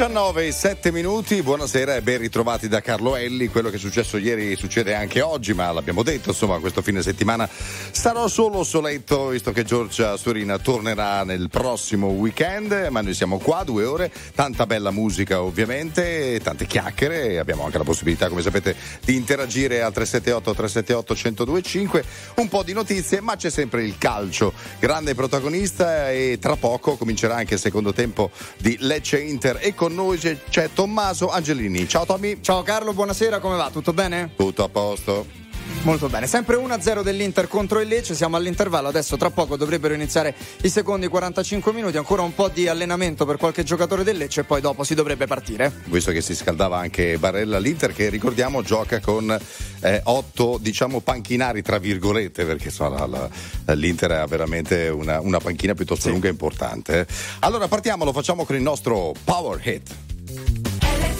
19 e 7 minuti, buonasera e ben ritrovati da Carlo Elli. Quello che è successo ieri succede anche oggi, ma l'abbiamo detto, insomma, questo fine settimana sarò solo soletto, visto che Giorgia Surina tornerà nel prossimo weekend, ma noi siamo qua due ore, tanta bella musica ovviamente, tante chiacchiere, abbiamo anche la possibilità, come sapete, di interagire al 378 378 1025, un po' di notizie, ma c'è sempre il calcio, grande protagonista e tra poco comincerà anche il secondo tempo di Lecce Inter e con noi c'è Tommaso Angelini. Ciao Tommy. Ciao Carlo, buonasera, come va? Tutto bene? Tutto a posto. Molto bene, sempre 1-0 dell'Inter contro il Lecce, siamo all'intervallo, adesso tra poco dovrebbero iniziare i secondi 45 minuti, ancora un po' di allenamento per qualche giocatore del Lecce e poi dopo si dovrebbe partire. Visto che si scaldava anche Barella, l'Inter che ricordiamo gioca con eh, otto diciamo panchinari tra virgolette, perché insomma, la, la, l'Inter ha veramente una, una panchina piuttosto sì. lunga e importante. Allora partiamo, lo facciamo con il nostro Power Hit.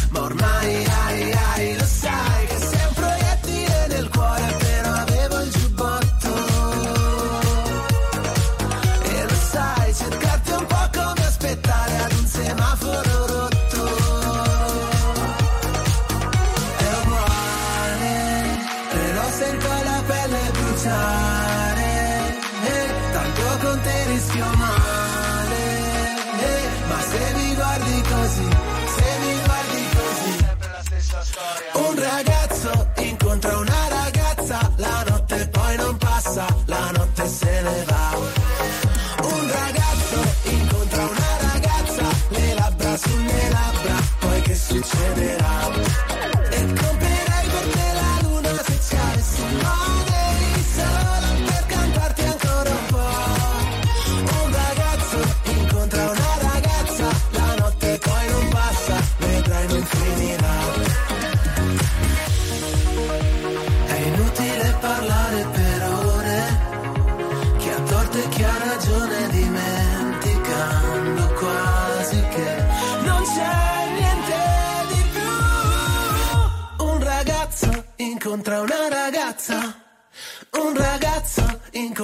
pelle bruciare con te rischio male. Eh, ma se mi guardi così, se mi guardi così, sempre la stessa storia. Un ragazzo incontra una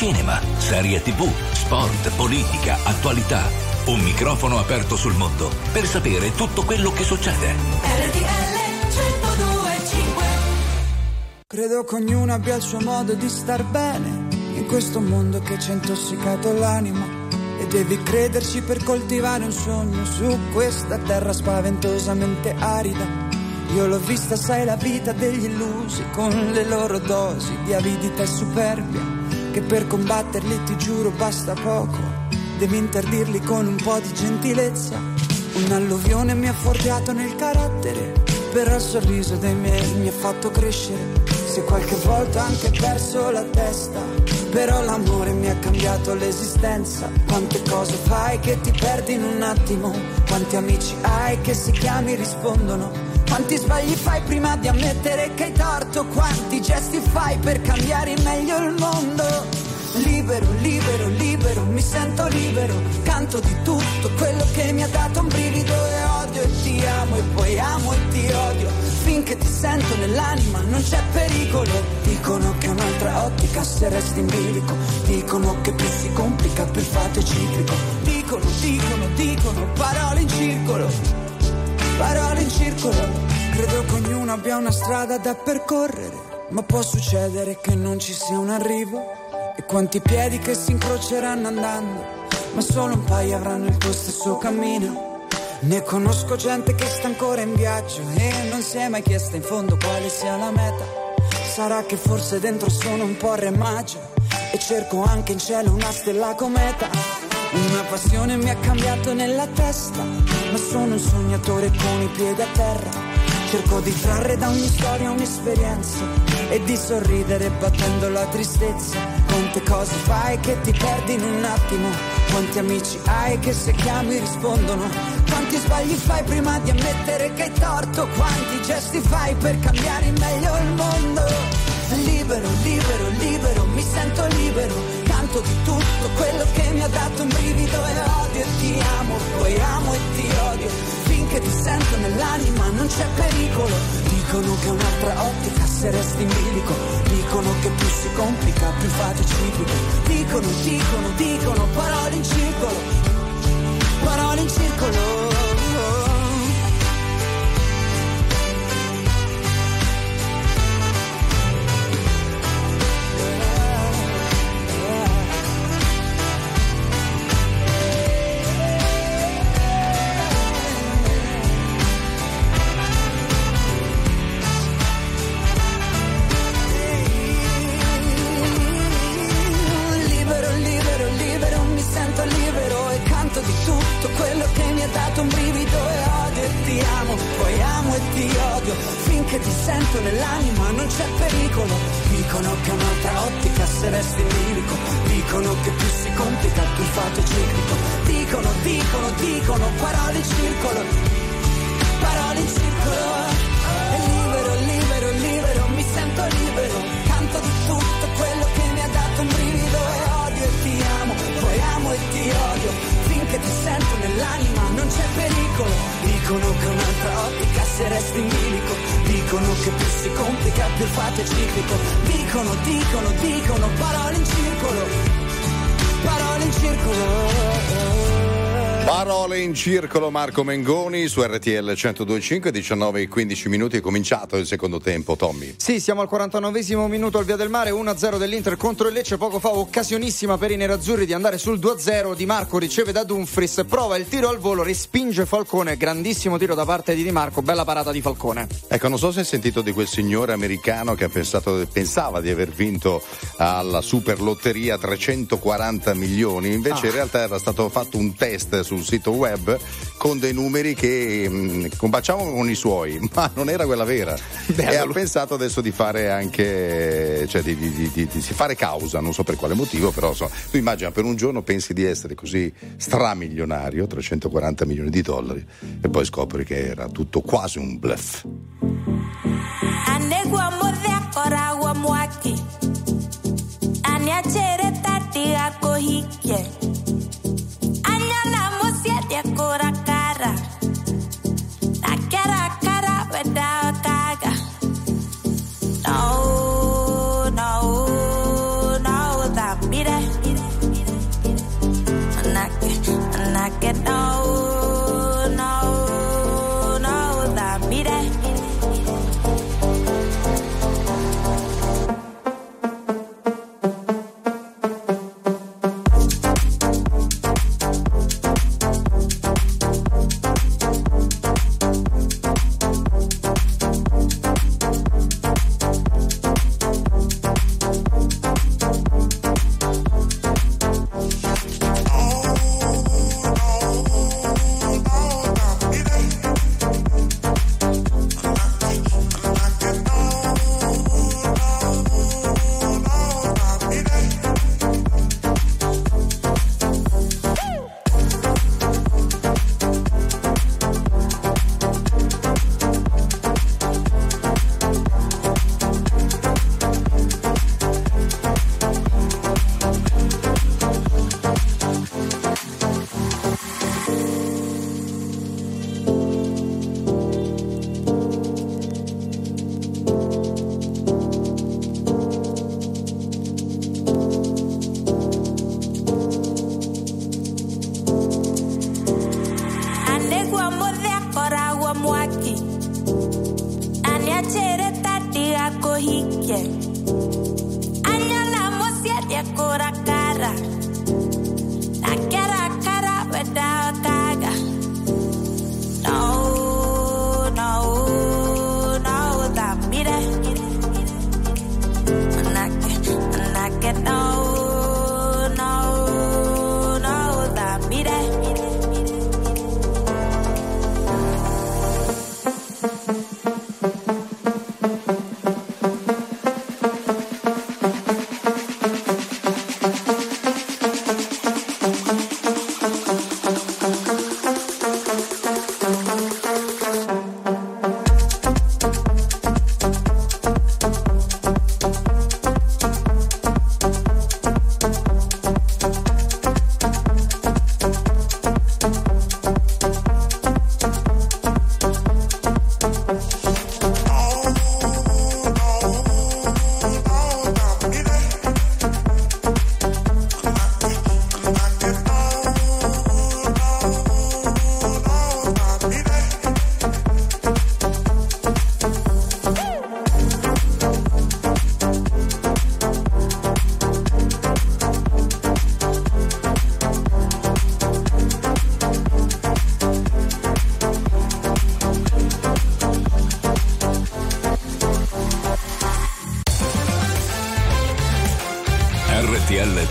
Cinema, serie tv, sport, politica, attualità. Un microfono aperto sul mondo per sapere tutto quello che succede. RTL 1025 Credo che ognuno abbia il suo modo di star bene in questo mondo che ci ha intossicato l'anima. E devi crederci per coltivare un sogno su questa terra spaventosamente arida. Io l'ho vista, sai, la vita degli illusi con le loro dosi di avidità e superbia. Che per combatterli ti giuro basta poco. Devi interdirli con un po' di gentilezza. Un'alluvione mi ha forgiato nel carattere, però il sorriso dei miei mi ha fatto crescere. Se qualche volta anche perso la testa, però l'amore mi ha cambiato l'esistenza. Quante cose fai che ti perdi in un attimo? Quanti amici hai che se chiami rispondono? Quanti sbagli fai prima di ammettere che hai torto? Quanti gesti fai per cambiare in meglio il mondo? Libero, libero, libero, mi sento libero, canto di tutto quello che mi ha dato un brivido e odio. E ti amo e poi amo e ti odio, finché ti sento nell'anima non c'è pericolo, dicono che un'altra ottica se resti in bilico, dicono che più si complica più è ciclico, dicono, dicono, dicono, parole in circolo, parole in circolo, credo che ognuno abbia una strada da percorrere. Ma può succedere che non ci sia un arrivo e quanti piedi che si incroceranno andando, ma solo un paio avranno il tuo stesso cammino. Ne conosco gente che sta ancora in viaggio e non si è mai chiesta in fondo quale sia la meta. Sarà che forse dentro sono un po' re maggio e cerco anche in cielo una stella cometa. Una passione mi ha cambiato nella testa, ma sono un sognatore con i piedi a terra. Cerco di trarre da ogni storia un'esperienza e di sorridere battendo la tristezza. Quante cose fai che ti perdi in un attimo? Quanti amici hai che se chiami rispondono? Quanti sbagli fai prima di ammettere che hai torto? Quanti gesti fai per cambiare in meglio il mondo? Libero, libero, libero, mi sento libero. Canto di tutto quello che mi ha dato un brivido e odio e ti amo, poi amo e ti odio che ti sento nell'anima, non c'è pericolo. Dicono che un'altra ottica se resti in bilico. Dicono che più si complica, più fate ciclico. Dicono, dicono, dicono, parole in circolo. Parole in circolo. Circolo Marco Mengoni su RTL 1025, 19 e 15 minuti è cominciato il secondo tempo, Tommy. Sì, siamo al 49 minuto al Via del Mare, 1-0 dell'Inter contro il Lecce, poco fa occasionissima per i nerazzurri di andare sul 2-0, Di Marco riceve da Dumfries, prova il tiro al volo, respinge Falcone, grandissimo tiro da parte di Di Marco, bella parata di Falcone. Ecco, non so se hai sentito di quel signore americano che pensato, pensava di aver vinto alla super lotteria 340 milioni, invece ah. in realtà era stato fatto un test sul sito web con dei numeri che mh, mm, combaciavano con i suoi, ma non era quella vera. Bello. E ha pensato adesso di fare anche, cioè di, di, di, di, fare causa, non so per quale motivo, però so, tu immagina per un giorno pensi di essere così stramilionario, 340 milioni di dollari, e poi scopri che era tutto quasi un bluff. Aniachere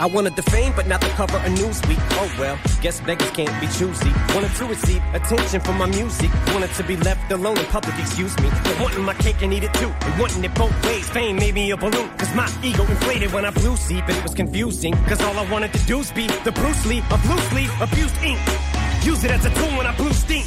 I wanted the fame, but not the cover of Newsweek. Oh well, guess beggars can't be choosy. Wanted to receive attention from my music. Wanted to be left alone in public, excuse me. But wanting my cake and eat it too. And wanting it both ways. Fame made me a balloon. Cause my ego inflated when I blew see, but it was confusing. Cause all I wanted to do was be the Bruce Lee of loosely abused ink. Use it as a tool when I blew steam.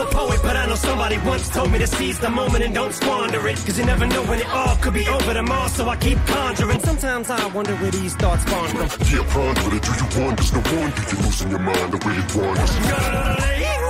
a poet, but I know somebody once told me to seize the moment and don't squander it. Cause you never know when it all could be over tomorrow, so I keep conjuring. Sometimes I wonder where these thoughts spawn from. Yeah, ponder it. Do you wonder? There's no wonder you're losing your mind the way it wanders.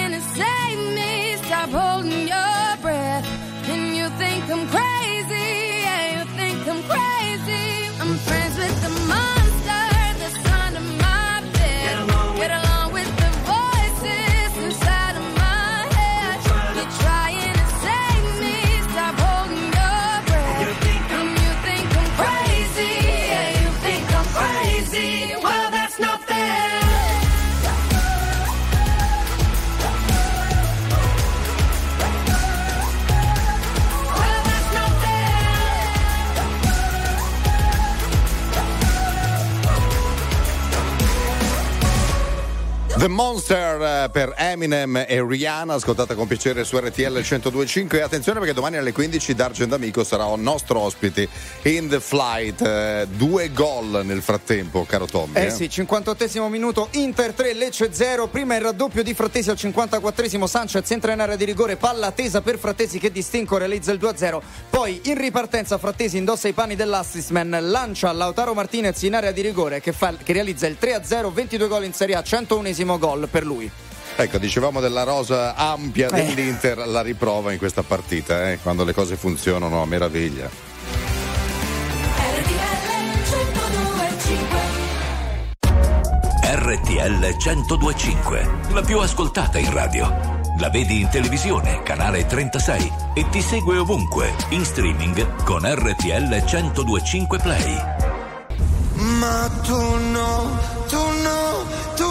The Monster eh, per Eminem e Rihanna, ascoltata con piacere su RTL 1025 e attenzione perché domani alle 15 D'Argent Amico sarà un nostro ospite in the flight, Eh, due gol nel frattempo caro Tommy. Eh sì, 58 minuto, Inter 3, Lecce 0. Prima il raddoppio di Frattesi al 54 Sanchez entra in area di rigore, palla tesa per Frattesi che distinco realizza il 2-0. Poi in ripartenza Frattesi indossa i panni dell'assistman, lancia Lautaro Martinez in area di rigore che, fa- che realizza il 3-0, 22 gol in Serie A, 101 gol per lui. Ecco, dicevamo della rosa ampia dell'Inter, la riprova in questa partita, eh, quando le cose funzionano a meraviglia. RTL 1025, la più ascoltata in radio. La vedi in televisione, canale 36 e ti segue ovunque, in streaming con RTL 1025 Play. Ma tu no, tu no, tu no,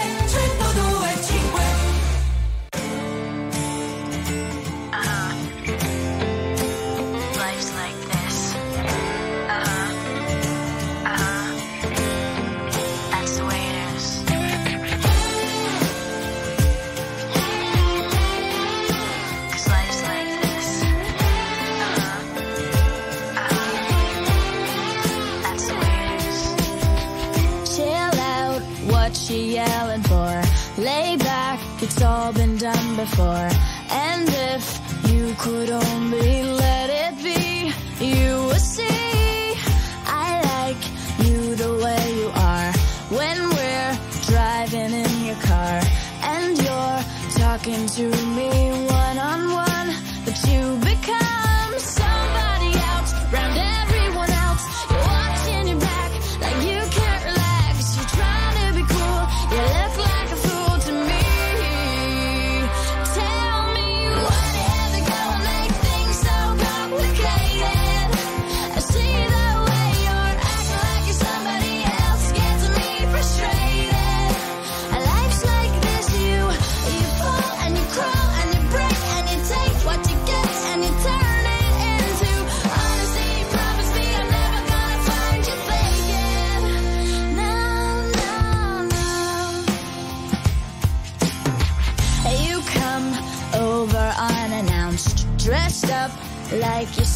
it's all been done before. And if you could only let it be, you would see. I like you the way you are. When we're driving in your car, and you're talking to me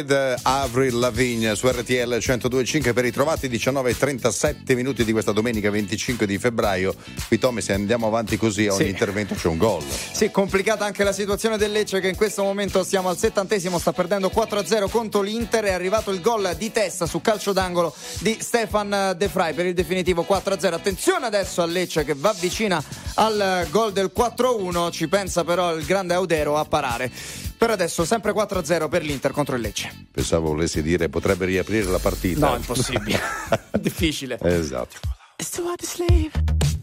Eh, Avril Lavigne su RTL 1025 per i trovati 19 e 37 minuti di questa domenica 25 di febbraio. Qui Tommy se andiamo avanti così a ogni Sì. intervento c'è un gol. Sì, complicata anche la situazione del Lecce che in questo momento siamo al settantesimo, sta perdendo 4-0 contro l'Inter, è arrivato il gol di testa su calcio d'angolo di Stefan De Vrij per il definitivo 4-0. Attenzione adesso al Lecce che va vicina al gol del 4-1, ci pensa però il grande Audero a parare. Per adesso sempre 4-0 per l'Inter contro il Lecce. Pensavo volessi dire potrebbe riaprire la partita. No, impossibile. Difficile. esatto. It's too hard to sleep.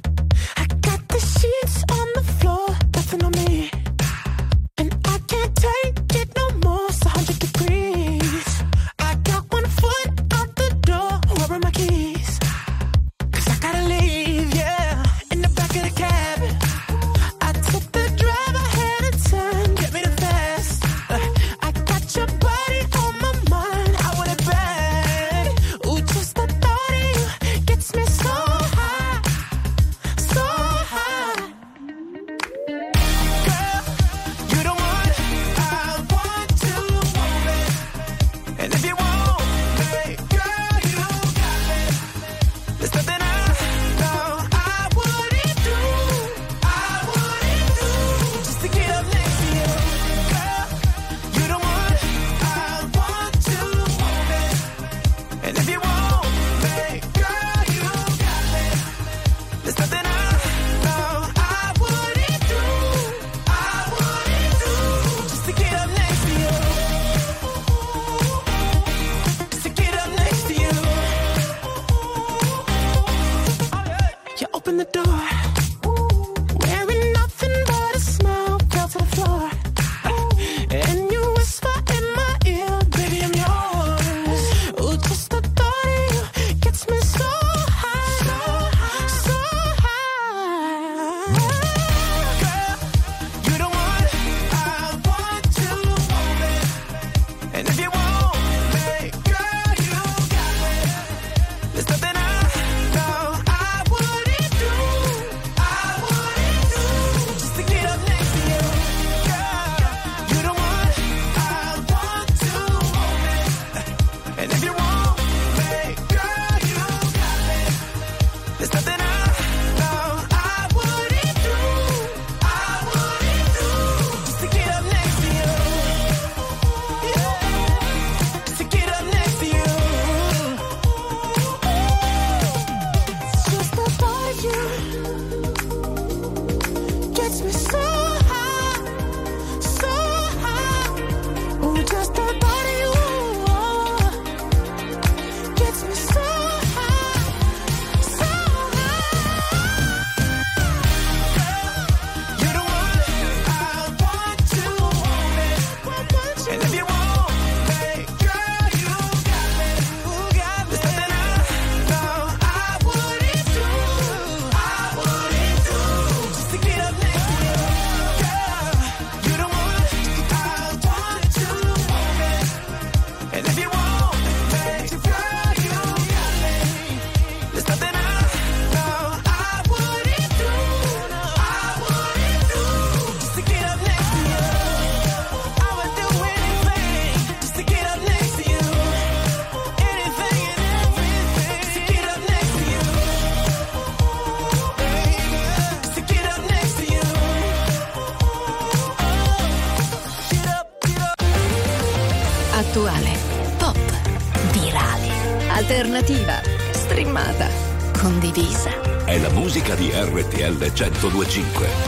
nothing I 102.5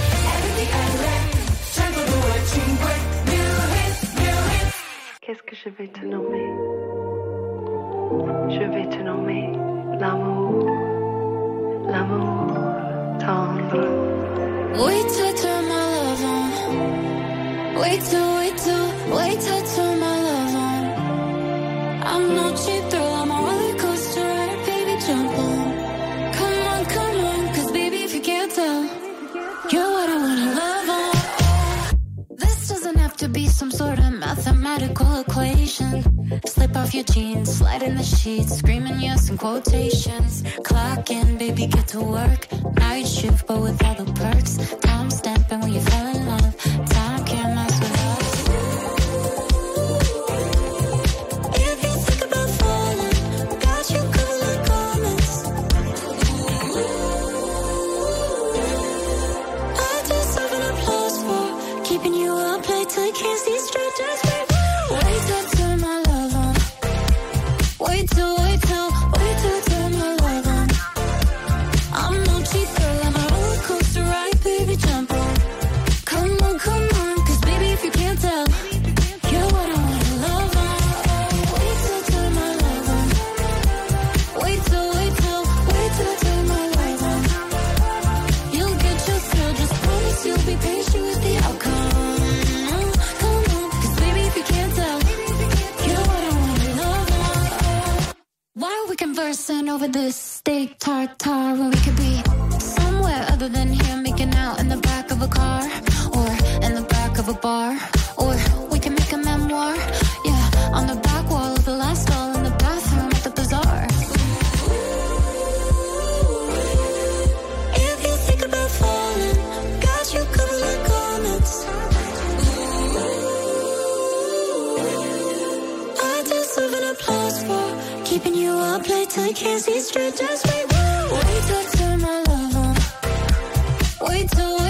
conversing over this steak tartare when we could be somewhere other than here making out in the back of a car or in the back of a bar or And you are play till you can't see straight. Just wait, wait till turn my love on. Wait till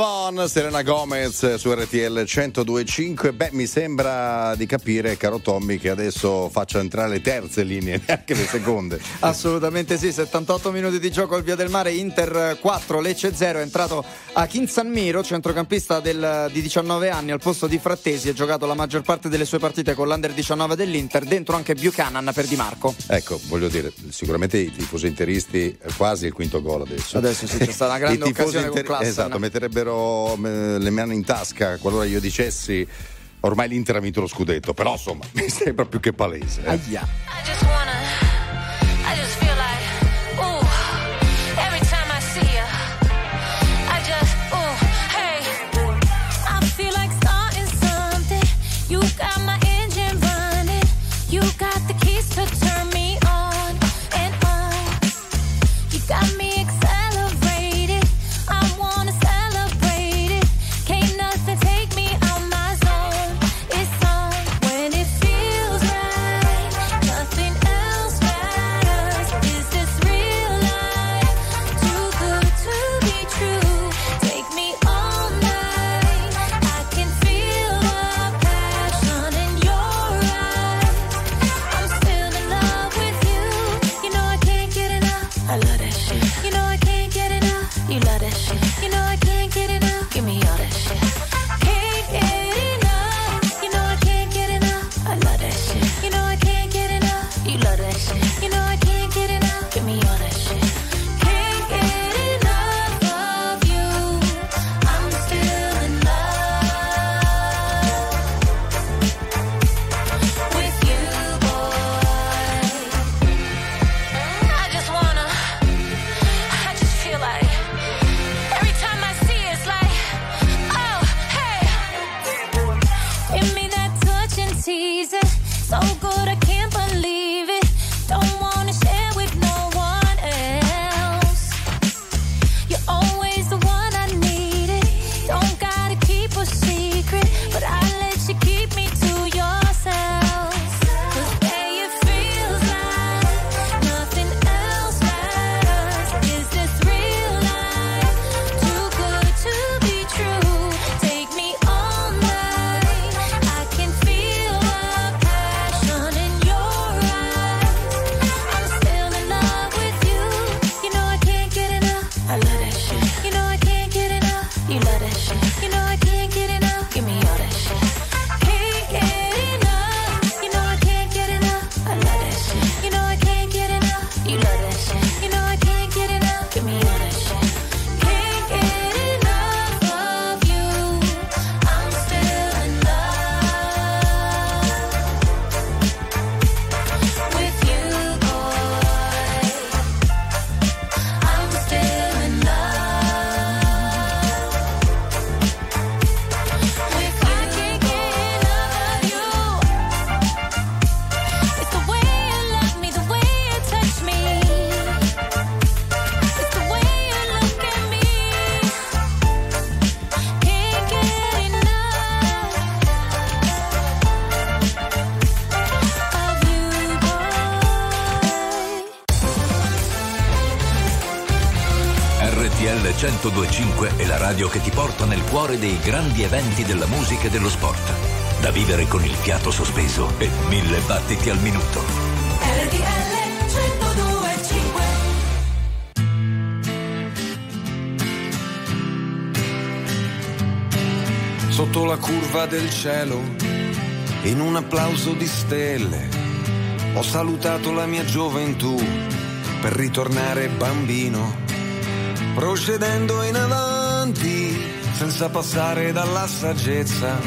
Von, Serena Gomez su RTL 1025. Beh, mi sembra di capire, caro Tommy, che adesso faccia entrare le terze linee, neanche le seconde. Assolutamente sì, 78 minuti di gioco al Via del Mare, Inter 4, Lecce 0, è entrato a Kinsanmiro, centrocampista del, di 19 anni al posto di Frattesi, ha giocato la maggior parte delle sue partite con l'Under 19 dell'Inter, dentro anche Buchanan per Di Marco. Ecco, voglio dire, sicuramente i tifosi interisti eh, quasi il quinto gol adesso. Adesso sì, c'è stata una grande occasione inter- con Classen. Esatto, metterebbero avessero le mani in tasca qualora io dicessi ormai l'Inter ha vinto lo scudetto, però insomma mi sembra più che palese. Eh. Aia. 1025 è la radio che ti porta nel cuore dei grandi eventi della musica e dello sport. Da vivere con il fiato sospeso e mille battiti al minuto. RTL 1025 Sotto la curva del cielo, in un applauso di stelle, ho salutato la mia gioventù per ritornare bambino, procedendo in avanti senza passare dalla saggezza,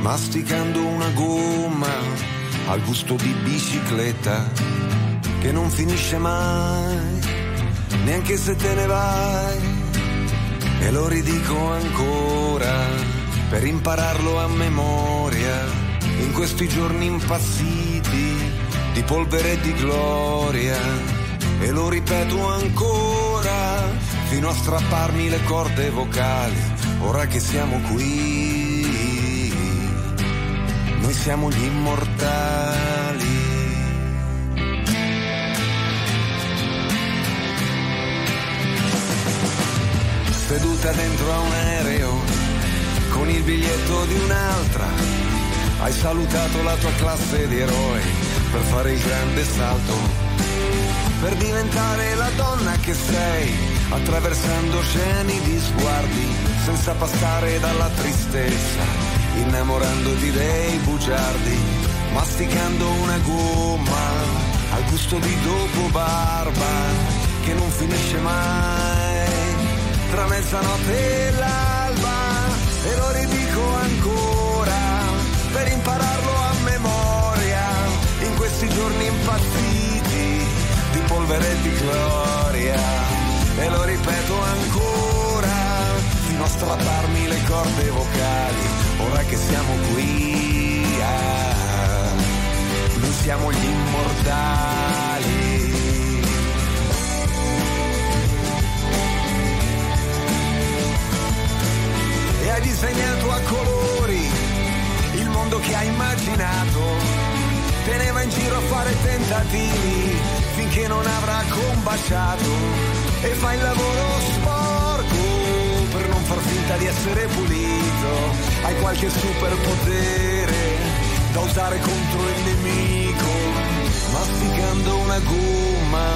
masticando una gomma al gusto di bicicletta che non finisce mai, neanche se te ne vai. E lo ridico ancora per impararlo a memoria in questi giorni impazziti di polvere e di gloria. E lo ripeto ancora fino a strapparmi le corde vocali. Ora che siamo qui, noi siamo gli immortali. Seduta dentro a un aereo con il biglietto di un'altra. Hai salutato la tua classe di eroi per fare il grande salto, per diventare la donna che sei, attraversando oceani di sguardi, senza passare dalla tristezza, innamorandoti dei bugiardi, masticando una gomma al gusto di dopo barba che non finisce mai, tra mezzanotte e l'alba e lo ridico ancora per impararlo a memoria in questi giorni impazziti di polvere e di gloria e lo ripeto ancora fino a strapparmi le corde vocali ora che siamo qui ah, noi siamo gli immortali e hai disegnato a colori il mondo che hai immaginato. Te ne va in giro a fare tentativi finché non avrà combaciato e fai il lavoro sporco per non far finta di essere pulito. Hai qualche superpotere da usare contro il nemico, masticando una gomma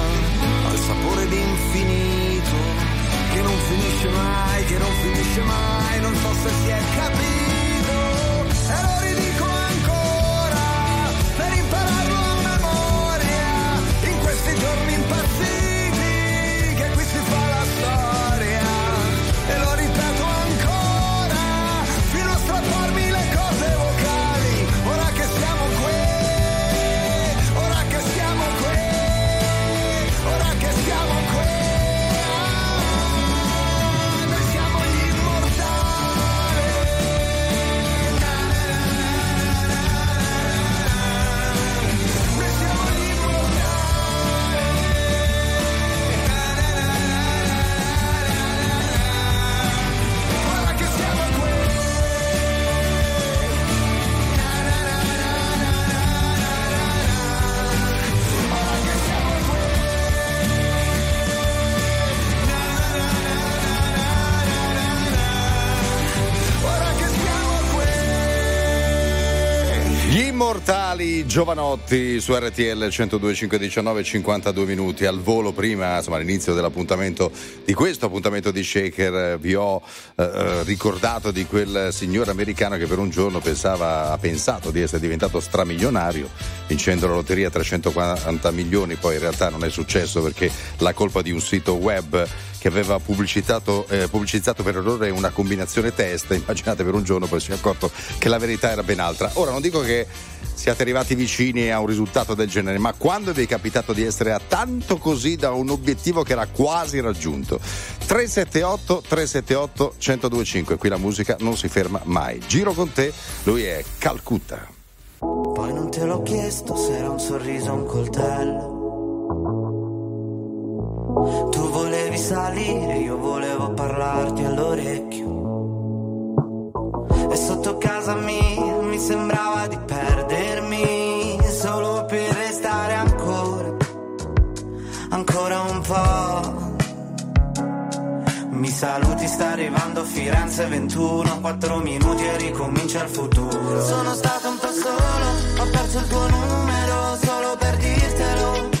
al sapore di infinito che non finisce mai, che non finisce mai, non so se si è capito. E lo ridico ancora giorni impazziti fa qui. Immortali giovanotti su RTL 102.5 19 52 minuti. Al volo prima, insomma all'inizio dell'appuntamento di questo appuntamento di Shaker eh, vi ho eh, eh, ricordato di quel signore americano che per un giorno pensava, ha pensato di essere diventato stramilionario vincendo la lotteria a 340 milioni, poi in realtà non è successo perché la colpa di un sito web che aveva pubblicizzato, eh, pubblicizzato per errore una combinazione test, immaginate per un giorno poi si è accorto che la verità era ben altra. Ora non dico che siate arrivati vicini a un risultato del genere, ma quando vi è capitato di essere a tanto così da un obiettivo che era quasi raggiunto? 378 378 1025, qui la musica non si ferma mai. Giro con te, lui è Calcutta. Poi non te l'ho chiesto se era un sorriso o un coltello. Tu volevi salire, io volevo parlarti all'orecchio. E sotto casa mia mi sembrava di perdermi solo per restare ancora, ancora un po'. Mi saluti, sta arrivando Firenze 21, 4 minuti e ricomincia il futuro. Sono stato un po' solo, ho perso il tuo numero solo per dirtelo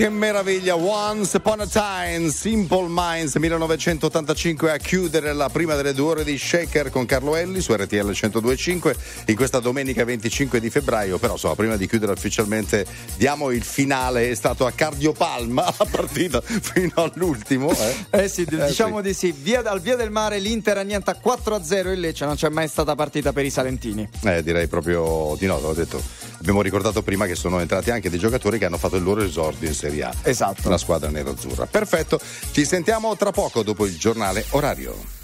Che meraviglia! Once Upon a Time, Simple Minds 1985 a chiudere la prima delle due ore di Shaker con Carlo Elli su RTL 1025 in questa domenica 25 di febbraio. Però, insomma, prima di chiudere ufficialmente, diamo il finale. È stato a cardiopalma la partita fino all'ultimo. Eh, Eh sì, diciamo di sì. Via, al via del mare l'Inter annienta 4-0 il Lecce, non c'è mai stata partita per i Salentini. Eh, direi proprio di no, l'ho detto. Abbiamo ricordato prima che sono entrati anche dei giocatori che hanno fatto il loro esordio in Serie A. Esatto. La squadra nerazzurra. Perfetto. Ci sentiamo tra poco dopo il giornale orario.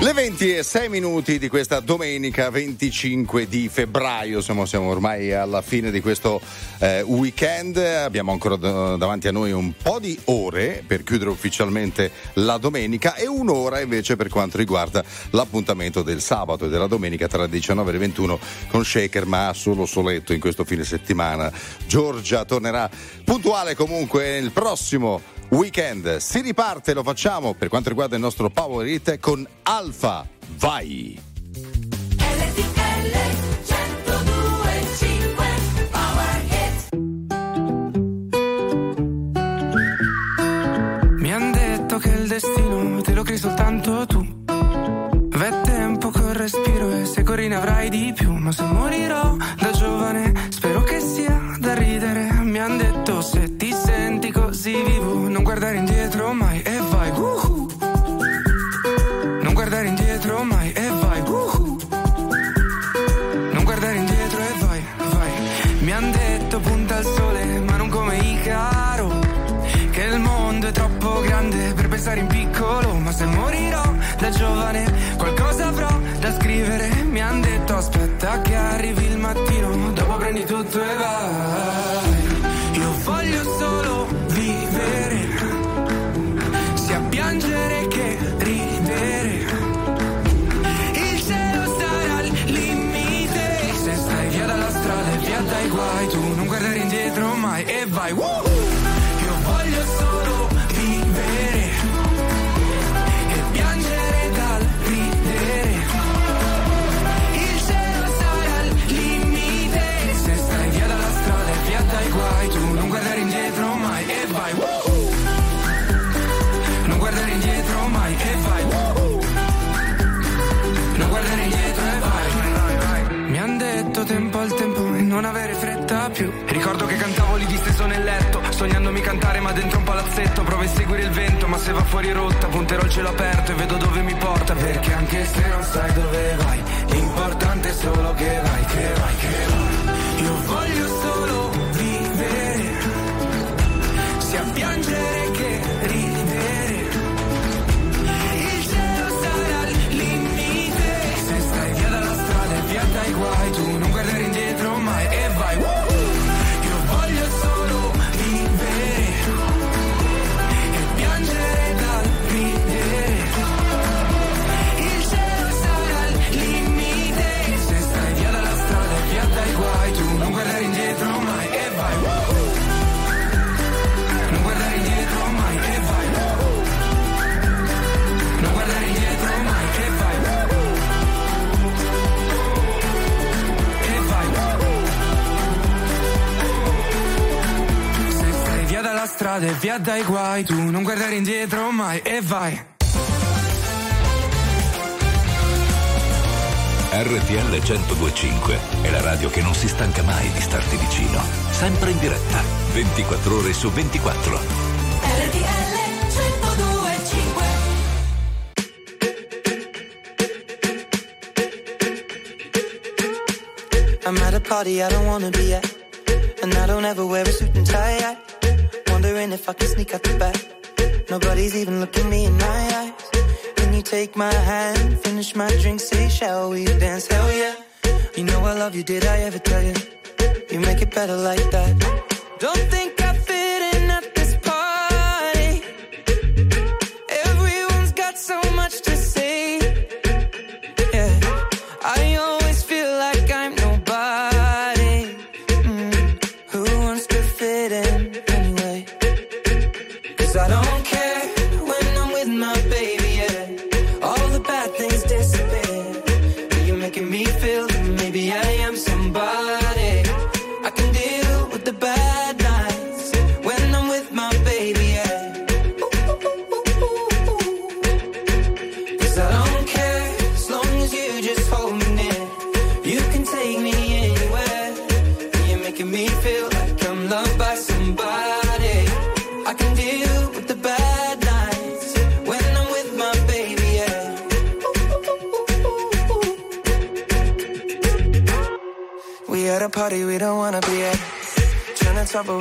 Le 20 e 6 minuti di questa domenica 25 di febbraio, siamo, siamo ormai alla fine di questo eh, weekend, abbiamo ancora d- davanti a noi un po' di ore per chiudere ufficialmente la domenica e un'ora invece per quanto riguarda l'appuntamento del sabato e della domenica tra le 19 e le 21 con Shaker ma solo soletto in questo fine settimana. Giorgia tornerà puntuale comunque il prossimo weekend. Si riparte, lo facciamo per quanto riguarda il nostro Power Hit con Alfa. Vai! Detto che il destino lo crei soltanto tu. V'è tempo col respiro e se corri ne avrai di più. Ma se morirò da giovane, spero che sia seguire il vento, ma se va fuori rotta, punterò il cielo aperto e vedo dove mi porta. Perché anche se non sai dove vai, l'importante è solo che vai, che vai, che vai. Io voglio solo vivere, sia piangere che ridere. Il cielo sarà al limite. Se stai via dalla strada e via dai guai, tu strada e via dai guai, tu non guardare indietro mai e vai. RTL 1025 è la radio che non si stanca mai di starti vicino, sempre in diretta, 24 ore su 24. RTL I'm at a party I don't wanna be at, and I don't ever wear a suit and tie. At. If I can sneak out the back. Nobody's even looking me in my eyes. Can you take my hand, finish my drink, say, shall we dance? Hell yeah. You know I love you, did I ever tell you? You make it better like that. Don't think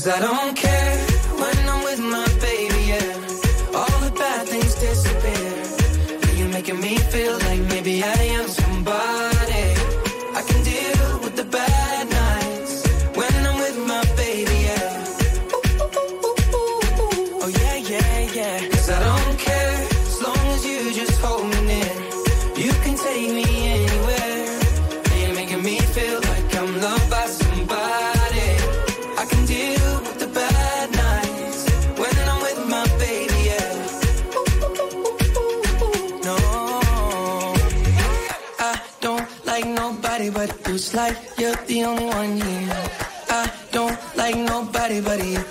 Cause I don't the only one here. I don't like nobody but you,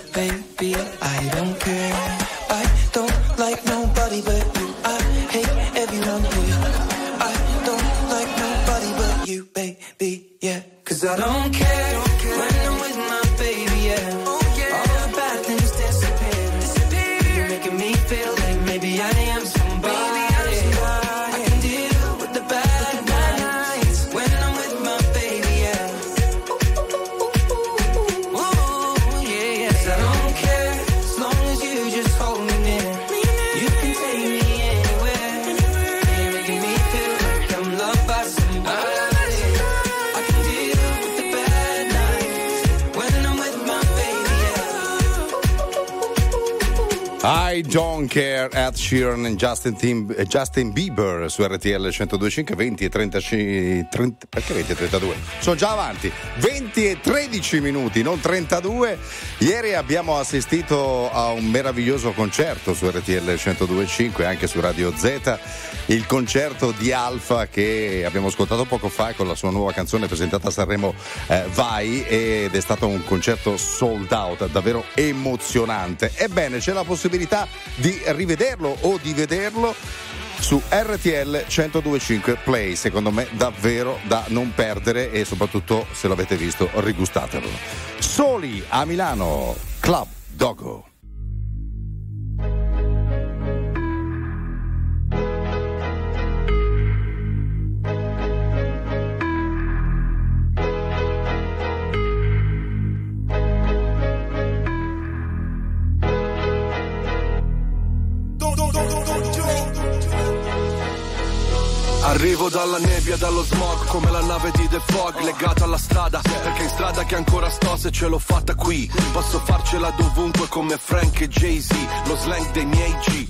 care Ed Sheeran e Justin, Tim- eh, Justin Bieber su RTL 1025 20 e 35 30 perché 20 e 32 sono già avanti. 20 e 13 minuti non 32 ieri abbiamo assistito a un meraviglioso concerto su RTL 1025 anche su Radio Z. Il concerto di Alfa che abbiamo ascoltato poco fa con la sua nuova canzone presentata a Sanremo eh, Vai ed è stato un concerto sold out davvero emozionante. Ebbene c'è la possibilità di rivederlo o di vederlo su RTL 1025 Play, secondo me davvero da non perdere e soprattutto se l'avete visto rigustatelo. Soli a Milano, Club Dogo. Dalla nebbia, dallo smog, come la nave di The Fog, legata alla strada, perché in strada che ancora sto se ce l'ho fatta qui. Posso farcela dovunque come Frank e Jay-Z, lo slang dei miei G,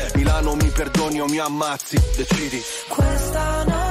Milano mi perdoni o mi ammazzi, decidi. Questa notte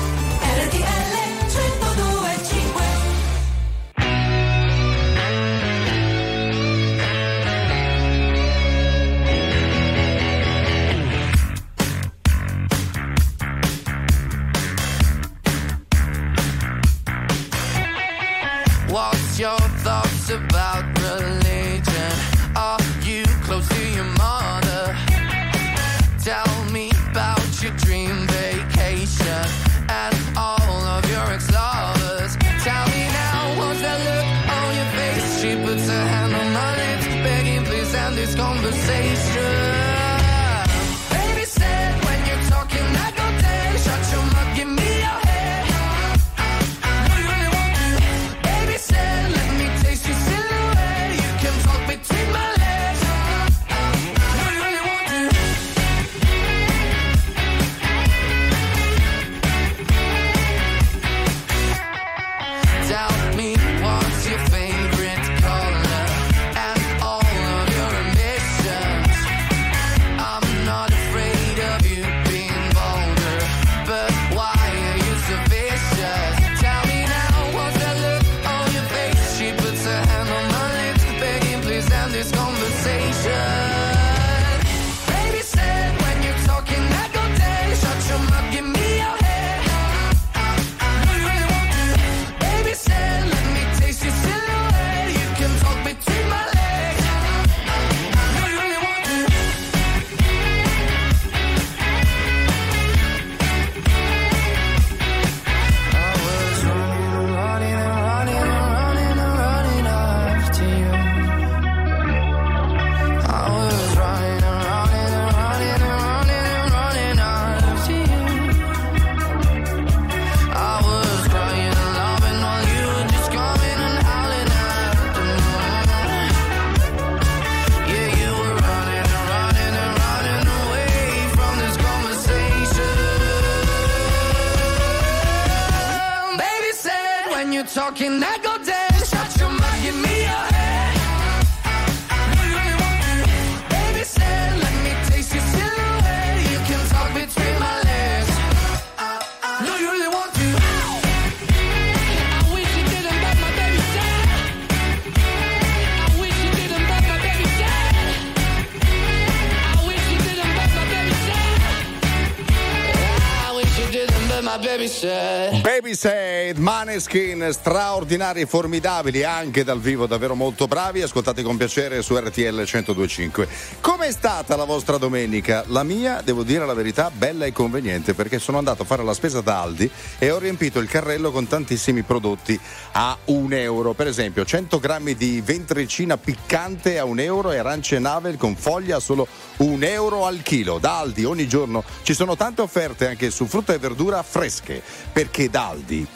Said. Maneskin, straordinari, formidabili, anche dal vivo, davvero molto bravi. Ascoltate con piacere su RTL 1025. Com'è stata la vostra domenica? La mia, devo dire la verità, bella e conveniente perché sono andato a fare la spesa da Aldi e ho riempito il carrello con tantissimi prodotti a un euro. Per esempio, 100 grammi di ventricina piccante a un euro e arance navel con foglia a solo un euro al chilo. Da Aldi ogni giorno ci sono tante offerte anche su frutta e verdura fresche perché da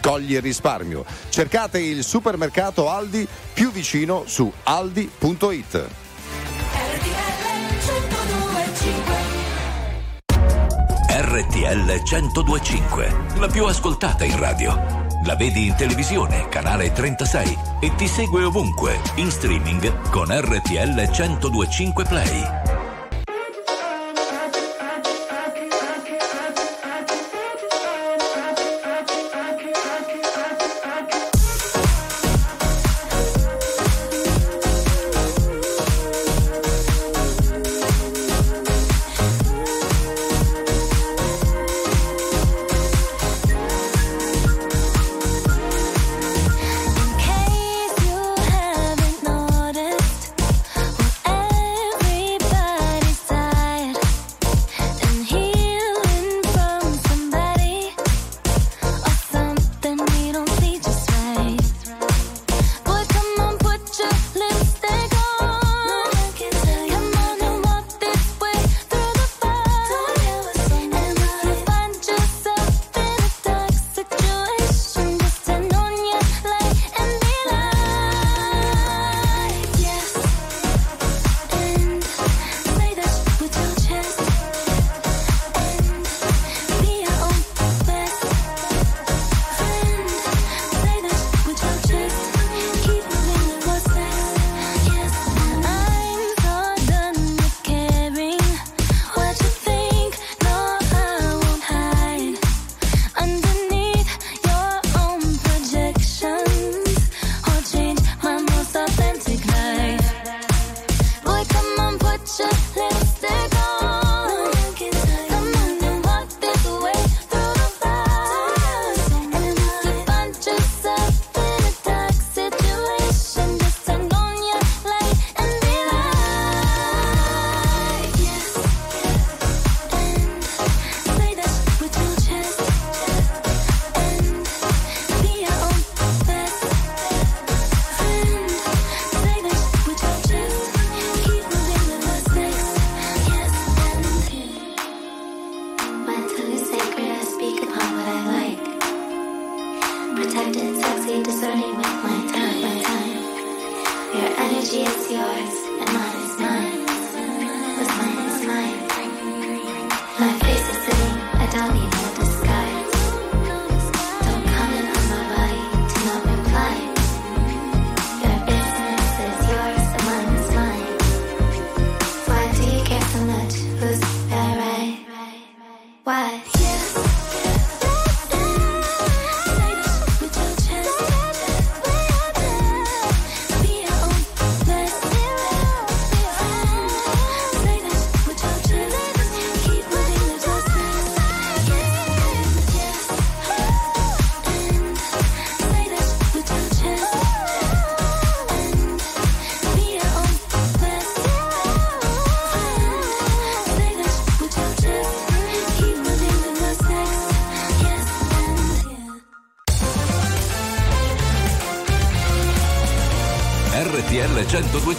coglie risparmio. Cercate il supermercato Aldi più vicino su aldi.it. RTL 1025, la più ascoltata in radio. La vedi in televisione, canale 36 e ti segue ovunque, in streaming con RTL 1025 Play.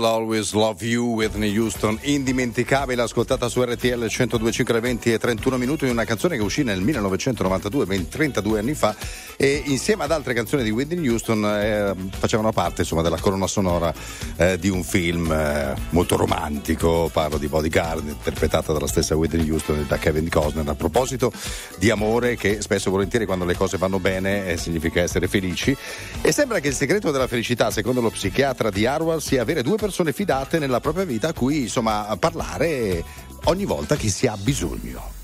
Will always love you Whitney Houston, indimenticabile, ascoltata su RTL 102.5 alle 20 e 31 minuti, una canzone che uscì nel 1992, ben 32 anni fa, e insieme ad altre canzoni di Whitney Houston eh, facevano parte insomma, della colonna sonora eh, di un film eh, molto romantico, parlo di Bodyguard, interpretata dalla stessa Whitney Houston e da Kevin Costner. A proposito di amore, che spesso e volentieri quando le cose vanno bene eh, significa essere felici, e sembra che il segreto della felicità, secondo lo psichiatra di Harvard, sia avere due persone fidate nella propria vita a cui insomma parlare ogni volta che si ha bisogno.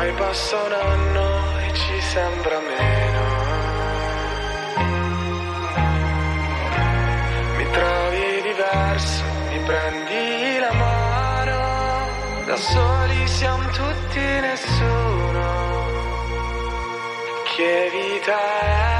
Poi passa un anno e ci sembra meno. Mi trovi diverso, mi prendi la mano. Da soli siamo tutti nessuno. Che vita è?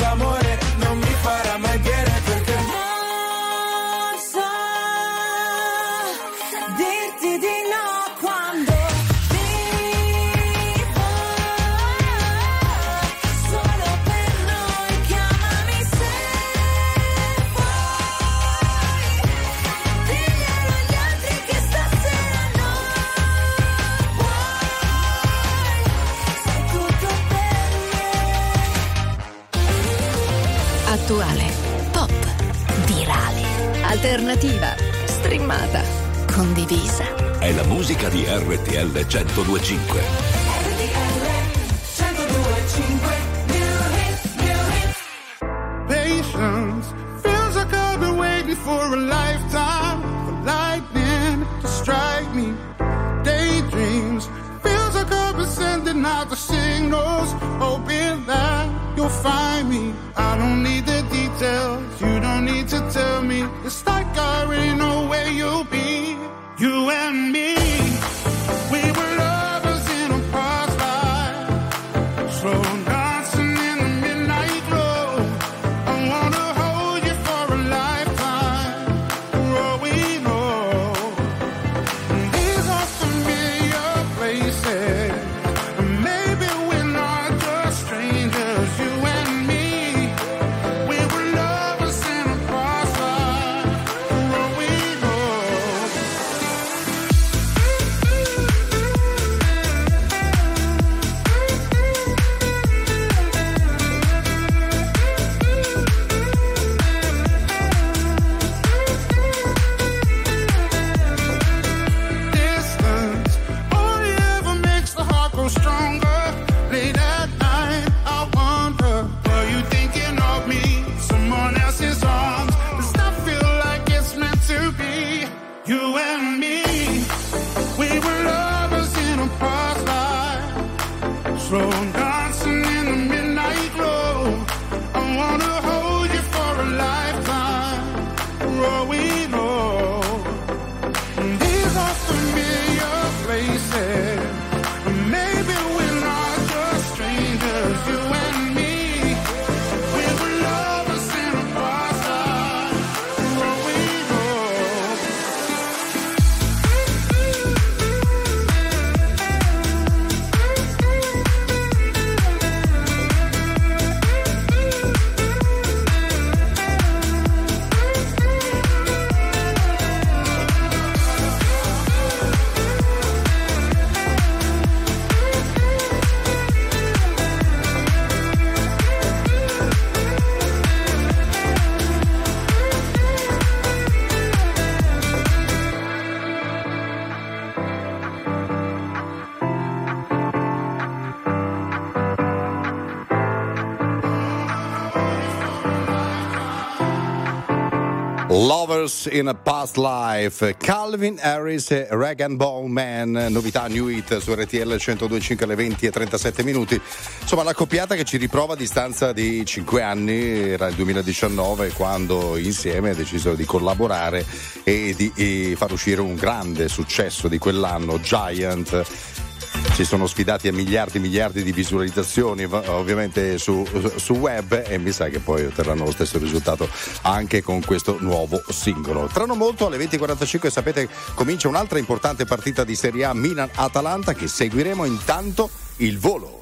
you'll find me. I don't need the details, you don't need to tell me. It's like I already know where you'll be. You and me, Lovers in a Past Life, Calvin Harris e Rag and Bone Man, novità New Hit su RTL 102.5 alle 20 e 37 minuti. Insomma, la coppiata che ci riprova a distanza di 5 anni, era il 2019 quando insieme decisero di collaborare e di e far uscire un grande successo di quell'anno, Giant. Si sono sfidati a miliardi e miliardi di visualizzazioni ovviamente su, su web e mi sa che poi otterranno lo stesso risultato anche con questo nuovo singolo. Tra non molto alle 20.45 sapete comincia un'altra importante partita di Serie A Milan-Atalanta che seguiremo intanto il volo.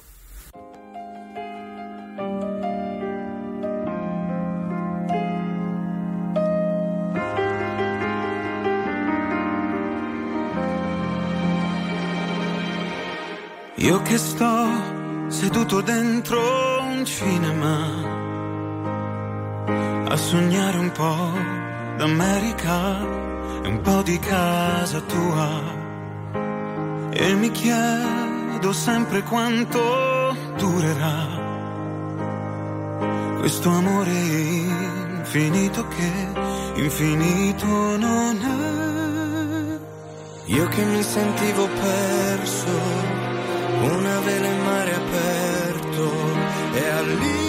Io che sto seduto dentro un cinema a sognare un po' d'America e un po' di casa tua e mi chiedo sempre quanto durerà questo amore infinito che infinito non è. Io che mi sentivo perso una vela in mare aperto e all'improvviso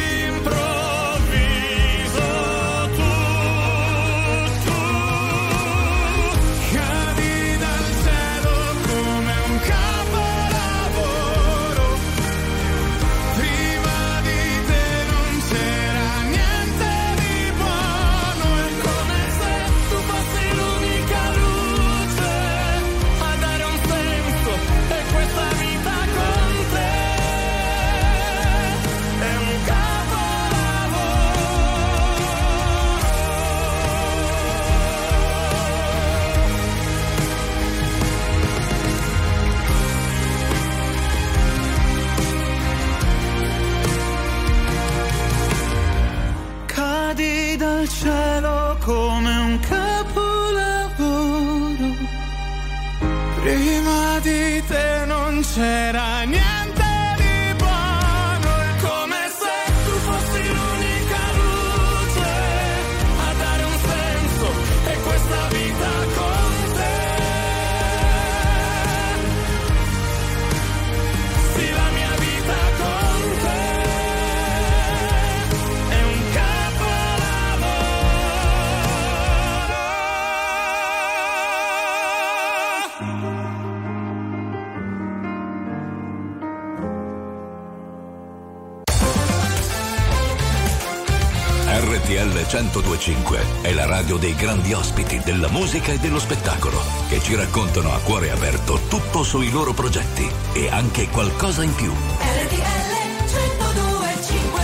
1025 è la radio dei grandi ospiti della musica e dello spettacolo che ci raccontano a cuore aperto tutto sui loro progetti e anche qualcosa in più. RTL 1025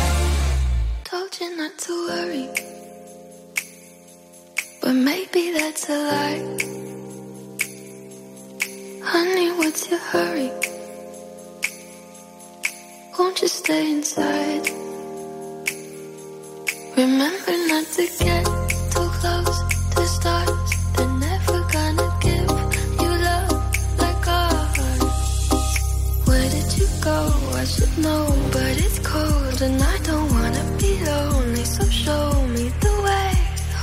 Told you not to worry, but maybe that's a lie. Honey, what's your hurry? Won't you stay inside? Remember not to get too close to stars. They're never gonna give you love like ours. Where did you go? I should know, but it's cold and I don't wanna be lonely. So show me the way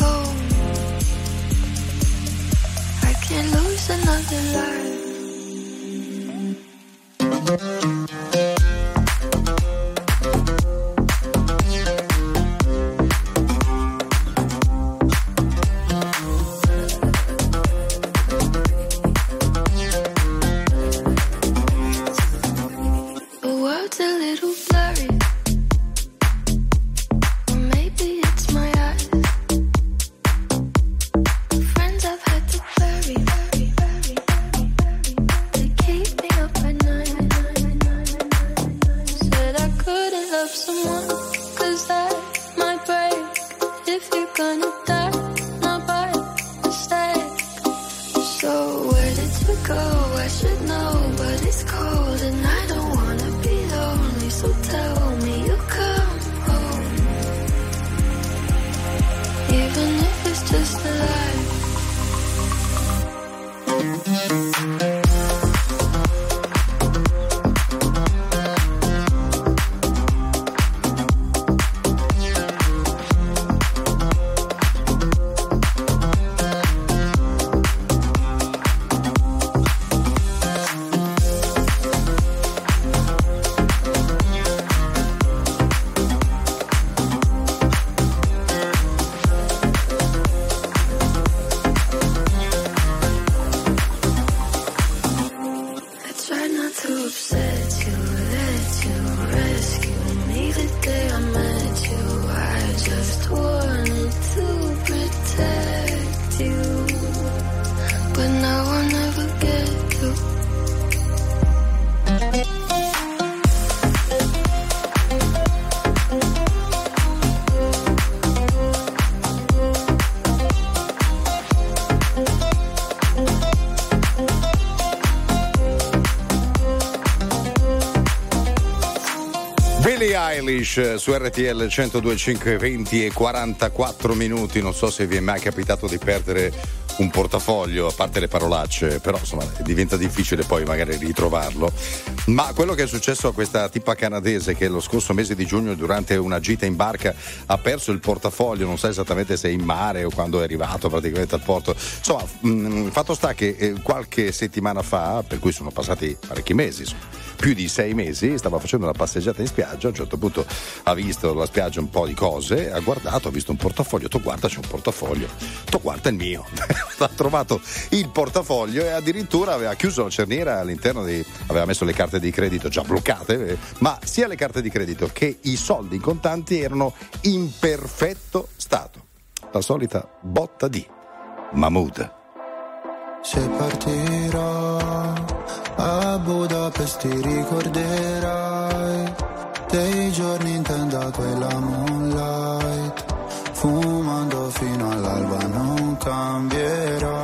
home. I can't lose another life. Eilish eh, su RTL 102.5 20 e 44 minuti. Non so se vi è mai capitato di perdere un portafoglio, a parte le parolacce, però insomma diventa difficile poi magari ritrovarlo. Ma quello che è successo a questa tipa canadese che lo scorso mese di giugno durante una gita in barca ha perso il portafoglio, non sa esattamente se è in mare o quando è arrivato praticamente al porto. Insomma, mh, fatto sta che eh, qualche settimana fa, per cui sono passati parecchi mesi, più di sei mesi, stava facendo una passeggiata in spiaggia, a un certo punto ha visto la spiaggia un po' di cose, ha guardato, ha visto un portafoglio, tu guarda c'è un portafoglio, tu guarda il mio, ha trovato il portafoglio e addirittura aveva chiuso la cerniera all'interno di, aveva messo le carte di credito già bloccate, eh, ma sia le carte di credito che i soldi in contanti erano in perfetto stato. La solita botta di Mahmood. Se partirò a Budapest ti ricorderai dei giorni in tenda quella moonlight fumando fino all'alba non cambierai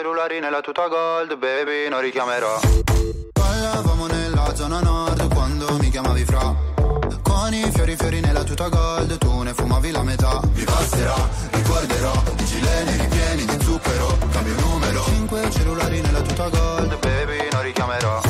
cellulari nella tuta gold, baby, non richiamerò. Parlavamo nella zona nord quando mi chiamavi fra. Con i fiori fiori nella tuta gold, tu ne fumavi la metà. Mi passerà, ricorderò, i gileni ripieni di zucchero Cambio numero Cinque cellulari nella tuta gold, baby, non richiamerò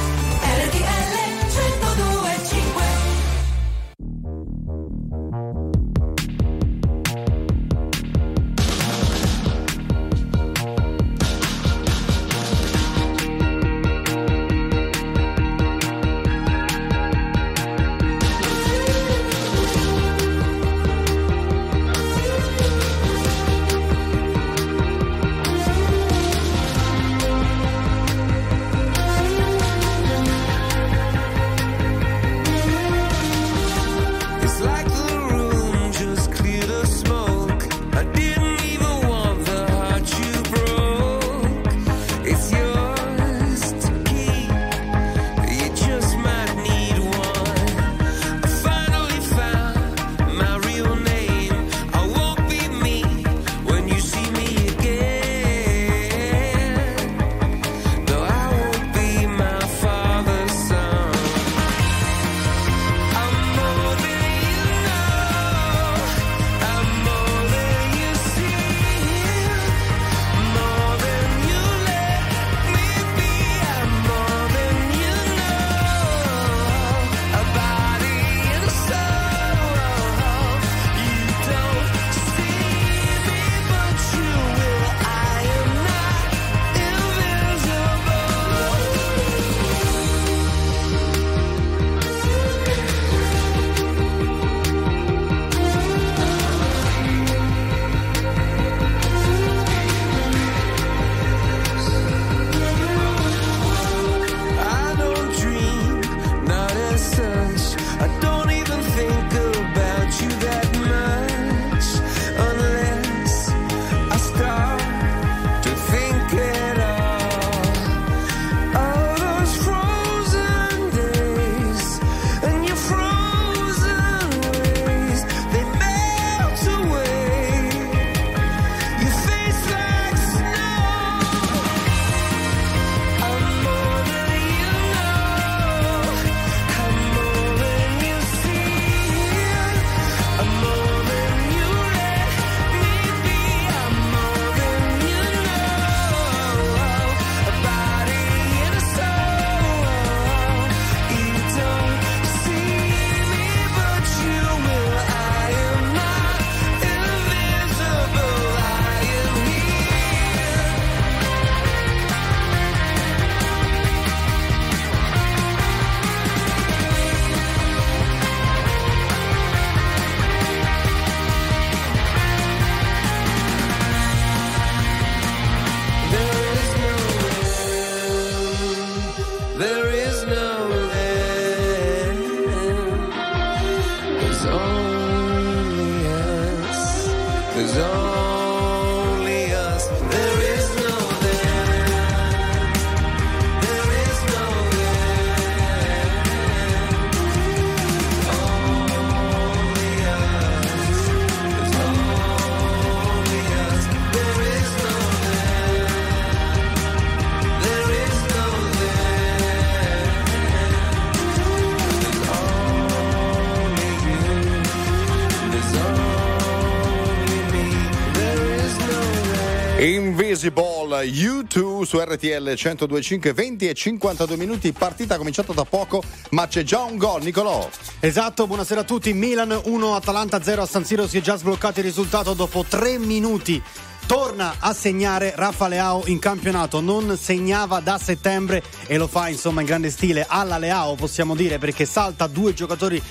U2 su RTL 1025 20 e 52 minuti partita cominciata da poco ma c'è già un gol Nicolò Esatto, buonasera a tutti. Milan 1, Atalanta 0 a San Siro. Si è già sbloccato il risultato dopo tre minuti. Torna a segnare Rafa Leao in campionato, non segnava da settembre e lo fa insomma in grande stile alla Leao possiamo dire perché salta due giocatori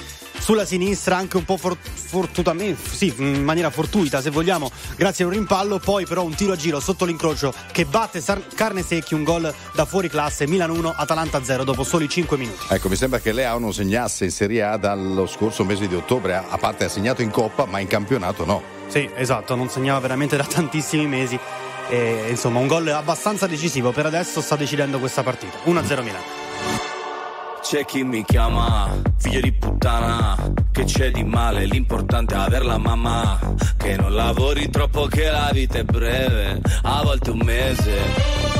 sulla sinistra anche un po' for- fortuitamente, sì, in maniera fortuita se vogliamo, grazie a un rimpallo, poi però un tiro a giro sotto l'incrocio che batte Sar- Carne Secchi, un gol da fuori classe, Milan 1, Atalanta 0 dopo soli 5 minuti. Ecco, mi sembra che Leao non segnasse in Serie A dallo scorso mese di ottobre, a a parte ha segnato in Coppa, ma in campionato no. Sì, esatto, non segnava veramente da tantissimi mesi. E, insomma, un gol abbastanza decisivo. Per adesso sta decidendo questa partita. 1-0 Milan. C'è chi mi chiama figlio di puttana Che c'è di male, l'importante è aver la mamma Che non lavori troppo che la vita è breve A volte un mese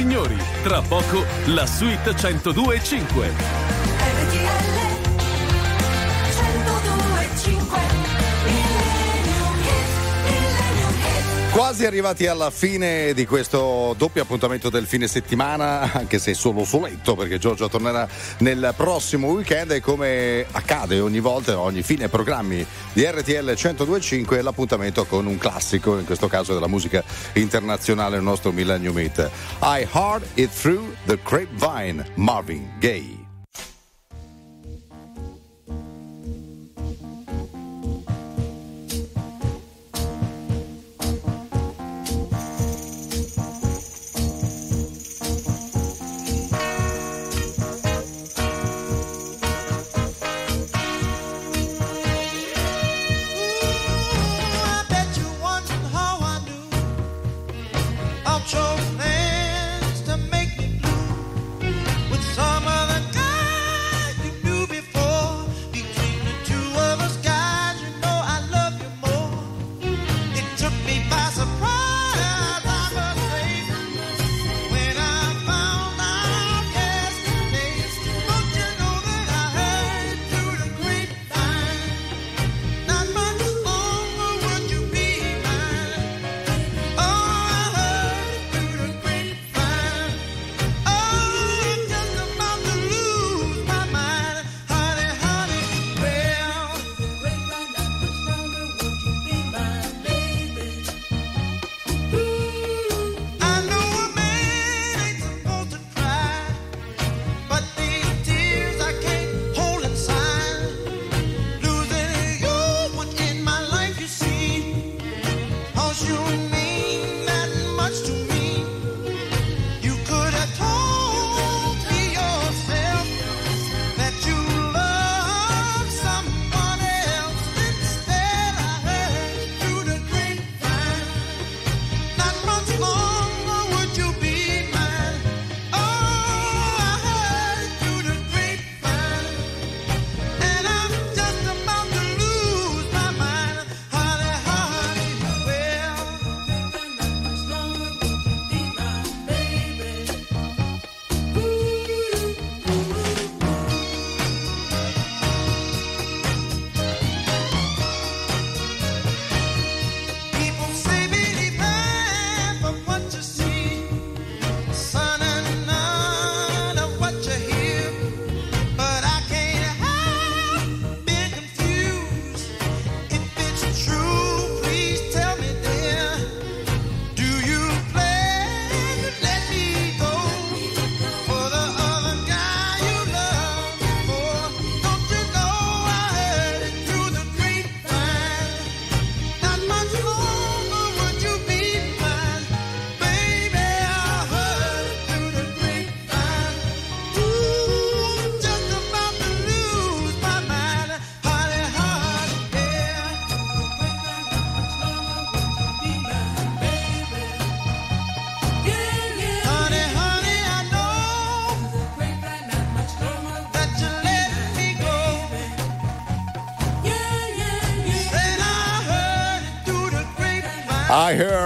signori, tra poco la suite 1025. Quasi arrivati alla fine di questo doppio appuntamento del fine settimana, anche se solo soletto, perché Giorgio tornerà nel prossimo weekend e come accade ogni volta, ogni fine programmi di RTL 1025, l'appuntamento con un classico, in questo caso della musica internazionale, il nostro Millennium Hit. I Heard It Through the Grapevine, Marvin Gaye.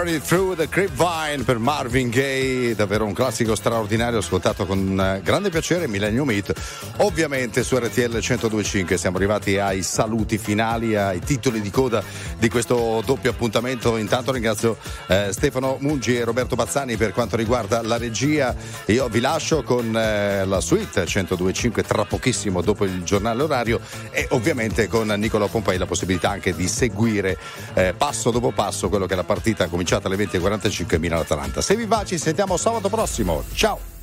It Through the Grapevine per Marvin Gaye, davvero un classico straordinario ascoltato con eh, grande piacere, Millennium Hit. Ovviamente su RTL 1025 siamo arrivati ai saluti finali, ai titoli di coda di questo doppio appuntamento. Intanto ringrazio eh, Stefano Mungi e Roberto Bazzani per quanto riguarda la regia. Io vi lascio con eh, la suite 1025 tra pochissimo dopo il giornale orario e ovviamente con Nicola Pompei la possibilità anche di seguire eh, passo dopo passo quello che è la partita cominciata alle 20.45 Milan-Atalanta. Se vi va ci sentiamo sabato prossimo. Ciao!